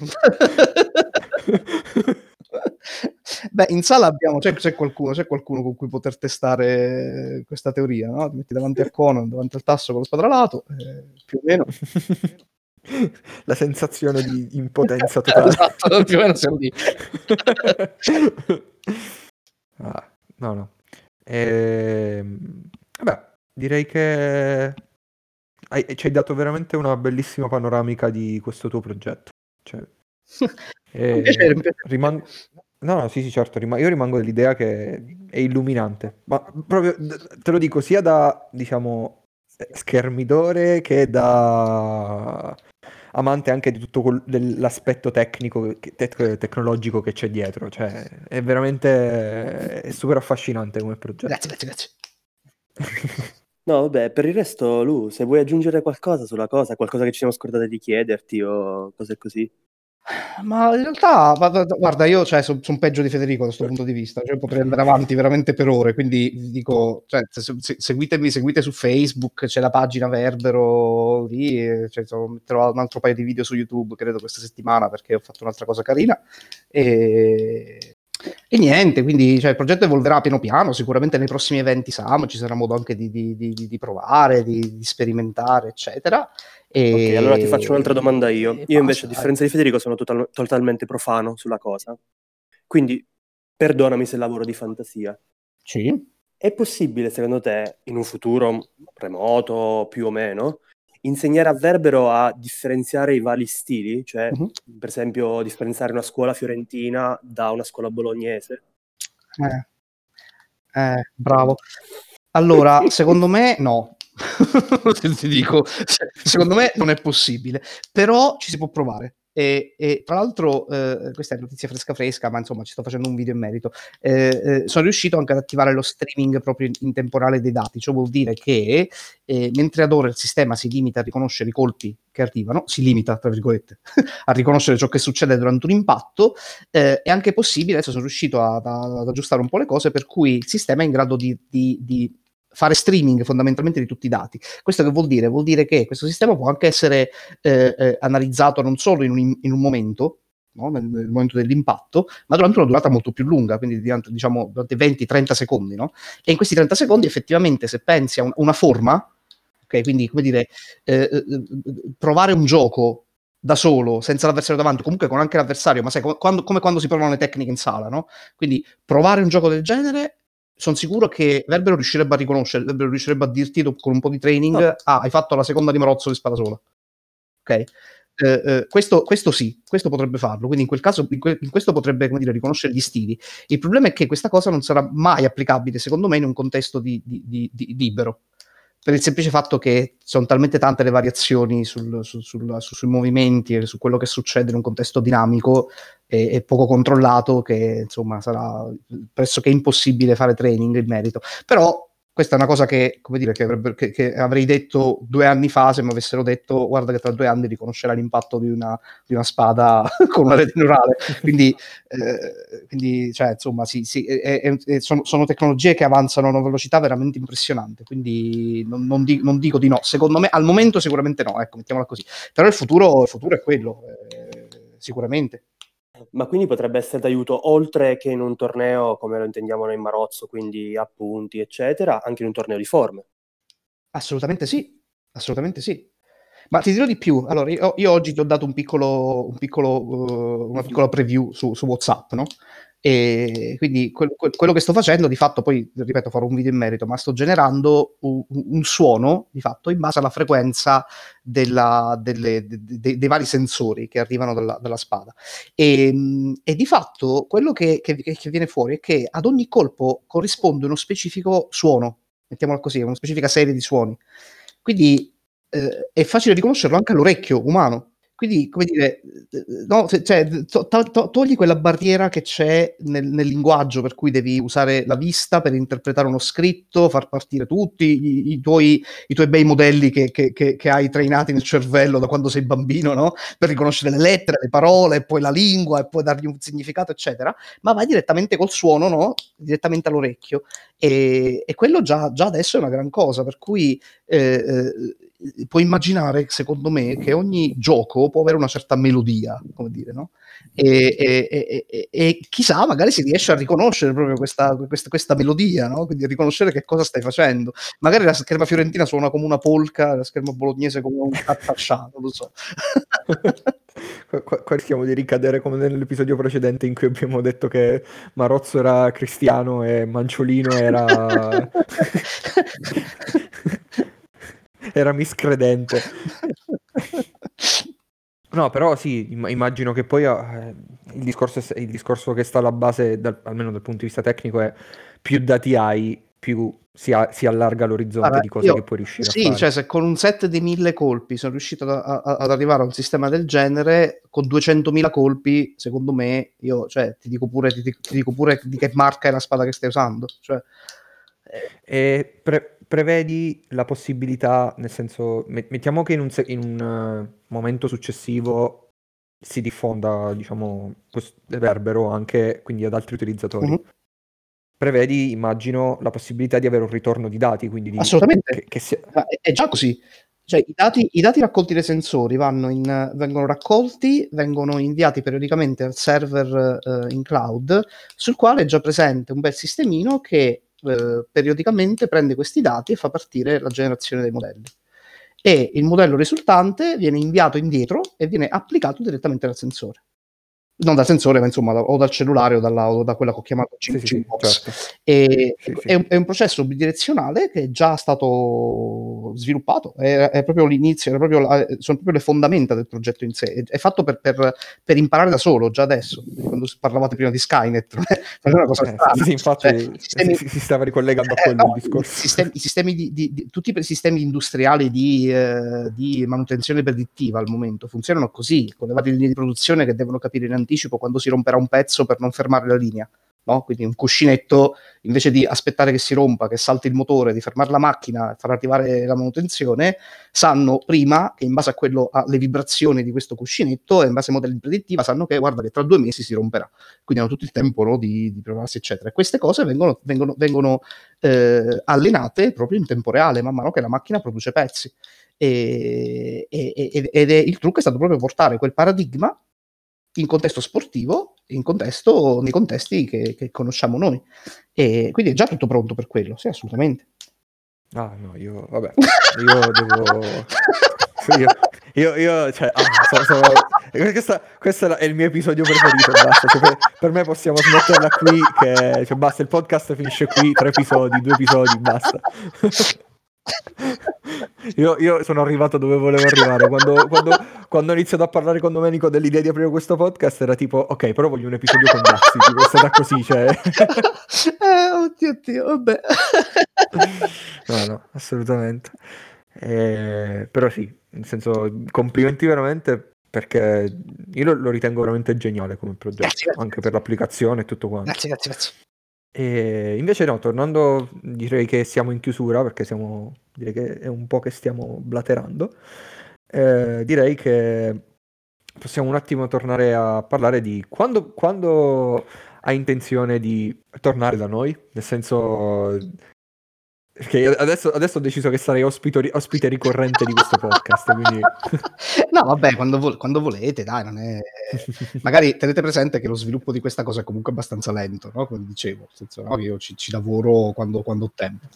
Beh, in sala abbiamo, c'è, c'è, qualcuno, c'è qualcuno con cui poter testare questa teoria, no? Ti metti davanti a Conan, davanti al tasso con lo spadralato, eh, più o meno. La sensazione di impotenza totale. esatto, più o meno siamo lì. ah, no, no. Ehm, vabbè, direi che hai, ci hai dato veramente una bellissima panoramica di questo tuo progetto. Cioè, eh, rimango... No, no, sì, sì, certo, rim- io rimango dell'idea che è illuminante, ma proprio te lo dico sia da, diciamo, schermidore che da amante anche di tutto quel, l'aspetto tecnico, te- tecnologico che c'è dietro. Cioè, è veramente è super affascinante come progetto. Grazie, grazie, grazie. no, vabbè, per il resto, Lu, se vuoi aggiungere qualcosa sulla cosa, qualcosa che ci siamo scordati di chiederti o cose così. Ma in realtà, guarda, io cioè, sono son peggio di Federico da questo punto di vista, cioè, potrei andare avanti veramente per ore, quindi dico, cioè, se, se, seguitemi, seguite su Facebook, c'è la pagina Verbero lì, cioè, metterò un altro paio di video su YouTube, credo, questa settimana, perché ho fatto un'altra cosa carina. E, e niente, quindi cioè, il progetto evolverà piano piano, sicuramente nei prossimi eventi SAM ci sarà modo anche di, di, di, di provare, di, sperimentare, eccetera. E... Ok, allora ti faccio un'altra domanda io. Io invece, a differenza di Federico, sono total- totalmente profano sulla cosa. Quindi, perdonami se lavoro di fantasia. Sì. È possibile, secondo te, in un futuro remoto, più o meno, insegnare a Verbero a differenziare i vari stili? Cioè, uh-huh. per esempio, differenziare una scuola fiorentina da una scuola bolognese? Eh, eh bravo. Allora, secondo me no, ti dico, secondo me non è possibile, però ci si può provare. E, e, tra l'altro, eh, questa è notizia fresca fresca, ma insomma ci sto facendo un video in merito. Eh, eh, sono riuscito anche ad attivare lo streaming proprio in, in temporale dei dati, ciò vuol dire che eh, mentre ad ora il sistema si limita a riconoscere i colpi che arrivano, si limita, tra virgolette, a riconoscere ciò che succede durante un impatto, eh, è anche possibile, adesso sono riuscito ad, ad, aggiustare un po' le cose, per cui il sistema è in grado di, di, di fare streaming fondamentalmente di tutti i dati. Questo che vuol dire? Vuol dire che questo sistema può anche essere eh, eh, analizzato non solo in un, in un momento, no? nel, nel, momento dell'impatto, ma durante una durata molto più lunga, quindi diciamo durante 20-30 secondi. No? E in questi 30 secondi effettivamente se pensi a un, una forma, ok, quindi come dire, eh, eh, provare un gioco da solo, senza l'avversario davanti, comunque con anche l'avversario, ma sai, quando, come quando si provano le tecniche in sala, no? Quindi provare un gioco del genere sono sicuro che Verbero riuscirebbe a riconoscere, Verbero riuscirebbe a dirti con un po' di training, oh. ah, hai fatto la seconda di Marozzo di spada sola. Ok? Eh, eh, questo, questo, sì, questo potrebbe farlo, quindi in quel caso in, que- in questo potrebbe dire, riconoscere gli stili. Il problema è che questa cosa non sarà mai applicabile, secondo me, in un contesto di, di, di, di libero per il semplice fatto che sono talmente tante le variazioni sul, sul, sul, sui movimenti e su quello che succede in un contesto dinamico e, e, poco controllato che insomma sarà pressoché impossibile fare training in merito. Però questa è una cosa che, come dire, che, avrebbe, che, che, avrei detto due anni fa se mi avessero detto guarda che tra due anni riconoscerà l'impatto di una, di una spada con una rete neurale. Quindi, eh, quindi cioè, insomma, sì, sì, è, è, sono, sono, tecnologie che avanzano a una velocità veramente impressionante. Quindi non, non, di, non, dico di no. Secondo me, al momento sicuramente no, ecco, mettiamola così. Però il futuro, il futuro è quello, eh, sicuramente. Ma quindi potrebbe essere d'aiuto oltre che in un torneo come lo intendiamo noi in Marozzo, quindi appunti, eccetera, anche in un torneo di forme. Assolutamente sì, assolutamente sì. Ma ti dirò di più, allora io, io oggi ti ho dato un piccolo, un piccolo, uh, una piccola preview su, su WhatsApp, no? E quindi que- que- quello che sto facendo, di fatto, poi ripeto, farò un video in merito, ma sto generando un, un suono di fatto in base alla frequenza della, delle, de- de- dei vari sensori che arrivano dalla, dalla spada. E, e, di fatto quello che, che, che, viene fuori è che ad ogni colpo corrisponde uno specifico suono, mettiamolo così, una specifica serie di suoni. Quindi eh, è facile riconoscerlo anche all'orecchio umano. Quindi, come dire, no, cioè, to- to- togli quella barriera che c'è nel, nel, linguaggio per cui devi usare la vista per interpretare uno scritto, far partire tutti i, i, tuoi, i tuoi, bei modelli che, che, che, che, hai trainati nel cervello da quando sei bambino, no? per riconoscere le lettere, le parole, poi la lingua e poi dargli un significato, eccetera, ma vai direttamente col suono, no? direttamente all'orecchio. E, e quello già, già, adesso è una gran cosa, per cui eh, eh, puoi immaginare, secondo me, che ogni gioco può avere una certa melodia, come dire, no? E, e, e, e chissà, magari si riesce a riconoscere proprio questa, questa, questa, melodia, no? Quindi riconoscere che cosa stai facendo. Magari la scherma fiorentina suona come una polca, la scherma bolognese come un cattacciato, non lo so. Qua, qua rischiamo di ricadere come nell'episodio precedente in cui abbiamo detto che Marozzo era cristiano e Manciolino era era miscredente. No, però sì, immagino che poi eh, il, discorso, il, discorso, che sta alla base, dal, almeno dal punto di vista tecnico, è più dati hai, più si, a, si allarga l'orizzonte allora, di cose io, che puoi riuscire sì, a fare. Sì, cioè se con un set di mille colpi sono riuscito a, a, ad arrivare a un sistema del genere, con 200.000 colpi, secondo me, io cioè, ti, dico pure, ti, ti, dico pure di che marca è la spada che stai usando. Cioè, e pre- prevedi la possibilità, nel senso, mettiamo che in un, se- in un uh, momento successivo si diffonda, diciamo, questo reverbero anche quindi ad altri utilizzatori. Mm-hmm. Prevedi, immagino, la possibilità di avere un ritorno di dati, quindi di, Assolutamente. Che, che sia... È già così. Cioè, i, dati, i dati, raccolti dai sensori in, vengono raccolti, vengono inviati periodicamente al server uh, in cloud, sul quale è già presente un bel sistemino che eh, periodicamente prende questi dati e fa partire la generazione dei modelli. E il modello risultante viene inviato indietro e viene applicato direttamente dal sensore. Non dal sensore, ma insomma, o dal cellulare o, dalla, o da quella che ho chiamato Sì, sì, sì, box. certo. E Sì. È, un, è un processo bidirezionale che è già stato sviluppato, è, è proprio l'inizio, è proprio la- sono proprio le fondamenta del progetto in sé. È, è fatto per, per- per imparare da solo, già adesso. Quando parlavate prima di Skynet, non è, una cosa Eh, strana. sì, infatti Cioè, sistemi- si, si stava ricollegando a eh, quello no, il discorso. Sistemi, i sistemi di, di- di- tutti i sistemi industriali di, eh, di manutenzione predittiva al momento funzionano così, con le varie linee di produzione che devono capire in anticipo quando si romperà un pezzo per non fermare la linea. No? Quindi un cuscinetto, invece di aspettare che si rompa, che salti il motore, di fermare la macchina e far arrivare la manutenzione, sanno prima che in base a quello, alle vibrazioni di questo cuscinetto e in base ai modelli di predittiva, sanno che guarda che tra due mesi si romperà. Quindi hanno tutto il tempo no, di, di prepararsi, eccetera. E queste cose vengono, vengono, vengono eh, allenate proprio in tempo reale, man mano che la macchina produce pezzi. E- e- ed è, il trucco è stato proprio portare quel paradigma in contesto sportivo, in contesto, nei contesti che, che conosciamo noi. E quindi è già tutto pronto per quello, sì, assolutamente. Ah, no, io, vabbè, io devo... Io, io, io, cioè, ah, so- so- questa, questo è il mio episodio preferito, basta, cioè, per, per me possiamo smetterla qui, che, cioè, basta, il podcast finisce qui, tre episodi, due episodi, basta. Io, io sono arrivato dove volevo arrivare. Quando, quando- quando ho iniziato a parlare con Domenico dell'idea di aprire questo podcast, era tipo, ok, però voglio un episodio con Dazzi. tipo, È stata così, cioè. eh, oddio, oddio, vabbè. No, no, assolutamente. Eh, però sì, nel senso, complimenti veramente perché io lo, lo ritengo veramente geniale come progetto, Grazie, grazie. anche per l'applicazione e tutto quanto. Grazie, grazie, grazie. E invece no, tornando, direi che siamo in chiusura perché siamo, direi che è un po' che stiamo blaterando. Eh, direi che possiamo un attimo tornare a parlare di quando, quando hai intenzione di tornare da noi, nel senso io adesso, adesso ho deciso che sarei ospito- ospite ricorrente di questo podcast, quindi No, vabbè, quando, vol- quando volete, dai, non è... Magari tenete presente che lo sviluppo di questa cosa è comunque abbastanza lento, no? Come dicevo, senso, no? io ci, ci lavoro quando, quando ho tempo.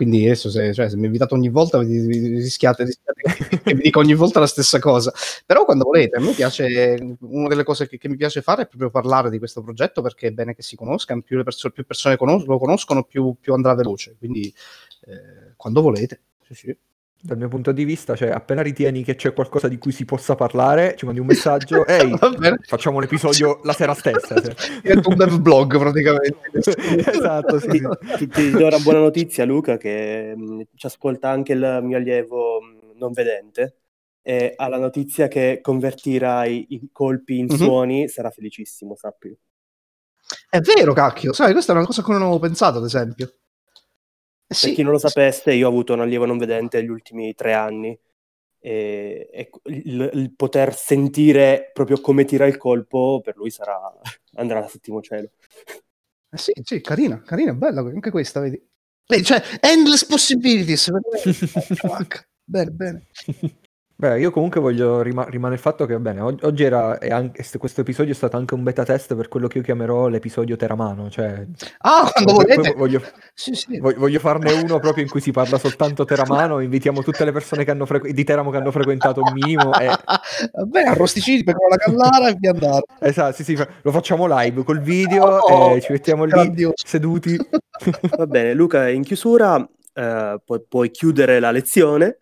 Quindi adesso se, cioè, se mi invitate ogni volta vi- rischiate, rischiate che vi dico ogni volta la stessa cosa. Però quando volete, a me piace, una delle cose che, che mi piace fare è proprio parlare di questo progetto perché è bene che si conoscano, più, le perso- più persone conos- lo conoscono, più, più andrà veloce. Quindi eh, quando volete. Sì, sì. Dal mio punto di vista, cioè appena ritieni che c'è qualcosa di cui si possa parlare, ci mandi un messaggio, ehi, facciamo l'episodio la sera stessa. cioè. Diventa un dev blog praticamente. esatto, sì. Ti, ti do una buona notizia, Luca, che mh, ci ascolta anche il mio allievo mh, non vedente e ha la notizia che convertirà i, colpi in Mhm. suoni, sarà felicissimo, sappi. È vero, cacchio, sai, questa è una cosa a cui non avevo pensato, ad esempio. Eh Per sì, chi non lo sapesse, io ho avuto un allievo non vedente negli ultimi tre anni e, e il, il poter sentire proprio come tira il colpo per lui sarà andrà al settimo cielo. eh sì, sì, carina, carina, bella anche questa, vedi. Cioè, endless possibilities. veramente. bene, bene. Beh, io comunque voglio rima- rimane il fatto che, va bene, og- oggi era, anche, st- questo episodio è stato anche un beta test per quello che io chiamerò l'episodio Teramano, cioè Ah, quando poi volete. voglio, Sì, sì. Voglio, voglio farne uno proprio in cui si parla soltanto Teramano, invitiamo tutte le persone che hanno frequ- di Teramo che hanno frequentato un minimo e... Va bene, arrosticini per la callara e via andare. Esatto, sì, sì, lo facciamo live col video Oh, e ci mettiamo lì grandioso. seduti. Va bene, Luca, in chiusura eh, pu- puoi chiudere la lezione.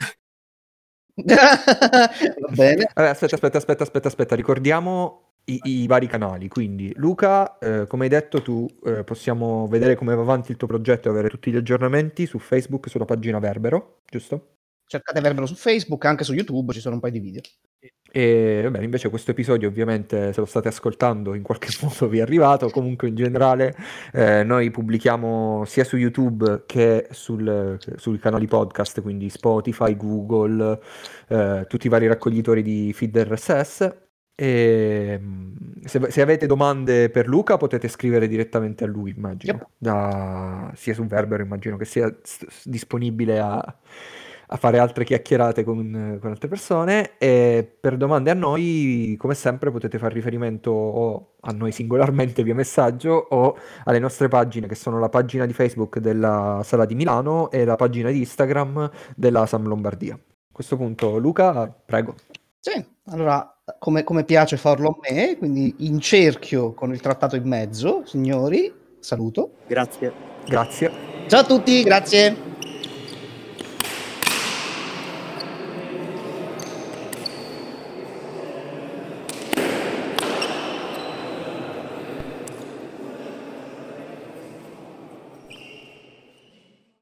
Va bene. Vabbè, aspetta, aspetta, aspetta, aspetta, aspetta, ricordiamo i, i vari canali. Quindi, Luca, eh, come hai detto, tu eh, possiamo vedere come va avanti il tuo progetto e avere tutti gli aggiornamenti su Facebook, sulla pagina Verbero, giusto? Cercate Verbero su Facebook, anche su YouTube ci sono un paio di video. E va bene, invece questo episodio ovviamente se lo state ascoltando in qualche modo vi è arrivato, comunque in generale eh, noi pubblichiamo sia su YouTube che sul- sui canali podcast, quindi Spotify, Google, eh, tutti i vari raccoglitori di feed RSS. E mm, se, se avete domande per Luca potete scrivere direttamente a lui, immagino, Yep. da- sia su Verbero, immagino che sia s- disponibile a, a fare altre chiacchierate con, con altre persone e per domande a noi, come sempre, potete fare riferimento o a noi singolarmente via messaggio o alle nostre pagine che sono la pagina di Facebook della Sala di Milano e la pagina di Instagram della Sam Lombardia. A questo punto, Luca, prego. Sì, allora, come, come piace farlo a me, quindi in cerchio con il trattato in mezzo, signori, saluto. Grazie. Grazie. Ciao a tutti, grazie.